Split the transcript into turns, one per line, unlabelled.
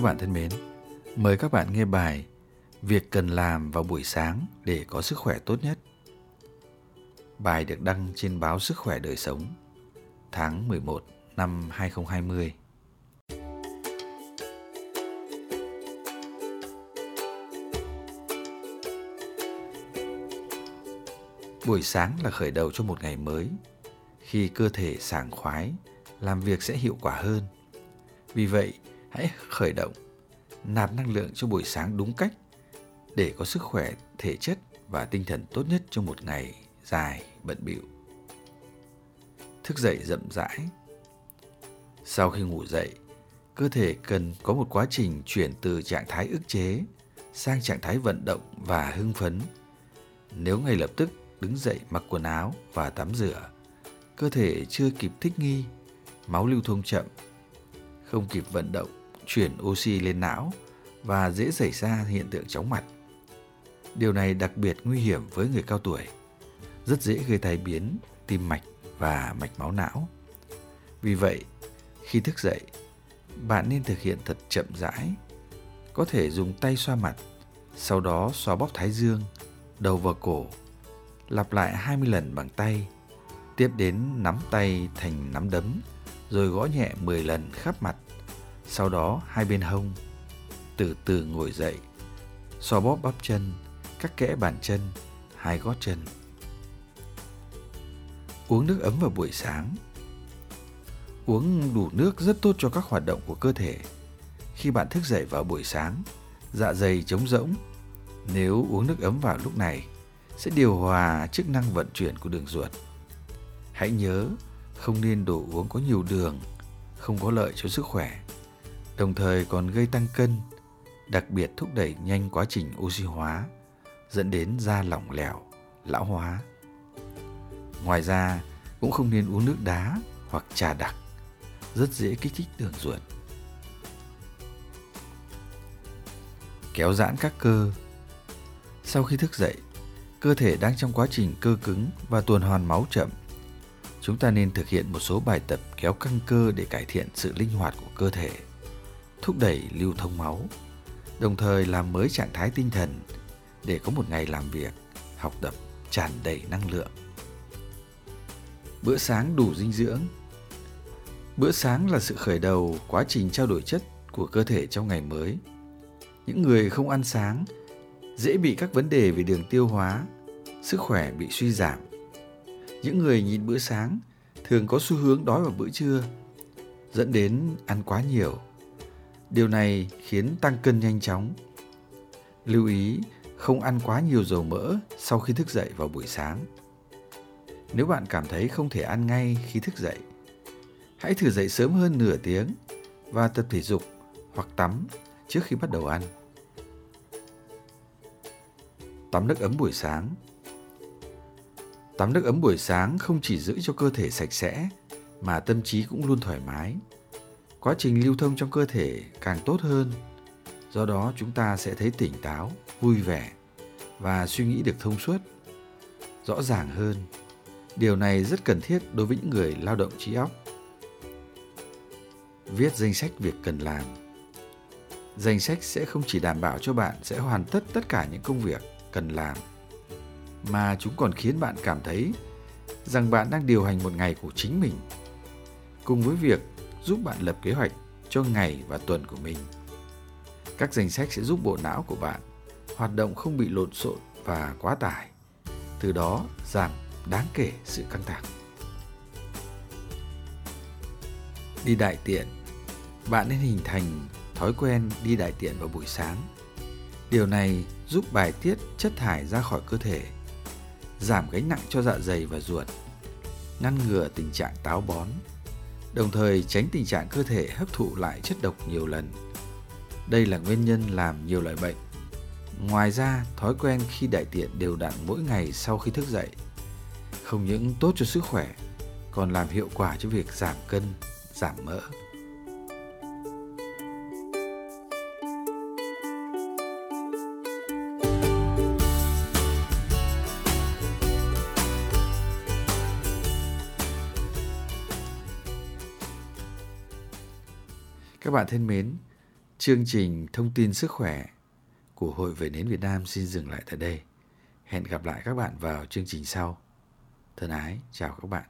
Các bạn thân mến, mời các bạn nghe bài Việc cần làm vào buổi sáng để có sức khỏe tốt nhất. Bài được đăng trên báo Sức khỏe đời sống tháng 11 năm 2020. Buổi sáng là khởi đầu cho một ngày mới. Khi cơ thể sảng khoái, làm việc sẽ hiệu quả hơn. Vì vậy, hãy khởi động, nạp năng lượng cho buổi sáng đúng cách để có sức khỏe thể chất và tinh thần tốt nhất cho một ngày dài bận bịu. Thức dậy rậm rãi. Sau khi ngủ dậy, cơ thể cần có một quá trình chuyển từ trạng thái ức chế sang trạng thái vận động và hưng phấn. Nếu ngay lập tức đứng dậy mặc quần áo và tắm rửa, cơ thể chưa kịp thích nghi, máu lưu thông chậm, không kịp vận động, chuyển oxy lên não và dễ xảy ra hiện tượng chóng mặt. Điều này đặc biệt nguy hiểm với người cao tuổi, rất dễ gây tai biến tim mạch và mạch máu não. Vì vậy, khi thức dậy, bạn nên thực hiện thật chậm rãi. Có thể dùng tay xoa mặt, sau đó xoa bóp thái dương, đầu và cổ, lặp lại 20 lần bằng tay, tiếp đến nắm tay thành nắm đấm, rồi gõ nhẹ 10 lần khắp mặt, sau đó hai bên hông, từ từ ngồi dậy, xoa bóp bắp chân, các kẽ bàn chân, hai gót chân. Uống nước ấm vào buổi sáng. Uống đủ nước rất tốt cho các hoạt động của cơ thể. Khi bạn thức dậy vào buổi sáng, dạ dày trống rỗng. Nếu uống nước ấm vào lúc này, sẽ điều hòa chức năng vận chuyển của đường ruột. Hãy nhớ không nên đồ uống có nhiều đường, không có lợi cho sức khỏe. Đồng thời còn gây tăng cân, đặc biệt thúc đẩy nhanh quá trình oxy hóa dẫn đến da lỏng lẻo, lão hóa. Ngoài ra, cũng không nên uống nước đá hoặc trà đặc, rất dễ kích thích đường ruột. Kéo giãn các cơ. Sau khi thức dậy, cơ thể đang trong quá trình cơ cứng và tuần hoàn máu chậm. Chúng ta nên thực hiện một số bài tập kéo căng cơ để cải thiện sự linh hoạt của cơ thể, thúc đẩy lưu thông máu, đồng thời làm mới trạng thái tinh thần để có một ngày làm việc, học tập tràn đầy năng lượng. Bữa sáng đủ dinh dưỡng. Bữa sáng là sự khởi đầu quá trình trao đổi chất của cơ thể trong ngày mới. Những người không ăn sáng dễ bị các vấn đề về đường tiêu hóa, sức khỏe bị suy giảm. Những người nhịn bữa sáng thường có xu hướng đói vào bữa trưa, dẫn đến ăn quá nhiều. Điều này khiến tăng cân nhanh chóng. Lưu ý không ăn quá nhiều dầu mỡ sau khi thức dậy vào buổi sáng. Nếu bạn cảm thấy không thể ăn ngay khi thức dậy, hãy thử dậy sớm hơn nửa tiếng và tập thể dục hoặc tắm trước khi bắt đầu ăn. Tắm nước ấm buổi sáng Tắm nước ấm buổi sáng không chỉ giữ cho cơ thể sạch sẽ mà tâm trí cũng luôn thoải mái. Quá trình lưu thông trong cơ thể càng tốt hơn. Do đó, chúng ta sẽ thấy tỉnh táo, vui vẻ và suy nghĩ được thông suốt, rõ ràng hơn. Điều này rất cần thiết đối với những người lao động trí óc. Viết danh sách việc cần làm. Danh sách sẽ không chỉ đảm bảo cho bạn sẽ hoàn tất tất cả những công việc cần làm, mà chúng còn khiến bạn cảm thấy rằng bạn đang điều hành một ngày của chính mình. Cùng với việc giúp bạn lập kế hoạch cho ngày và tuần của mình các danh sách sẽ giúp bộ não của bạn hoạt động không bị lộn xộn và quá tải, từ đó giảm đáng kể sự căng thẳng. Đi đại tiện Bạn nên hình thành thói quen đi đại tiện vào buổi sáng. Điều này giúp bài tiết chất thải ra khỏi cơ thể, giảm gánh nặng cho dạ dày và ruột, ngăn ngừa tình trạng táo bón, đồng thời tránh tình trạng cơ thể hấp thụ lại chất độc nhiều lần đây là nguyên nhân làm nhiều loại bệnh. Ngoài ra, thói quen khi đại tiện đều đặn mỗi ngày sau khi thức dậy không những tốt cho sức khỏe, còn làm hiệu quả cho việc giảm cân, giảm mỡ. Các bạn thân mến, Chương trình thông tin sức khỏe của Hội Về Nến Việt Nam xin dừng lại tại đây. Hẹn gặp lại các bạn vào chương trình sau. Thân ái, chào các bạn.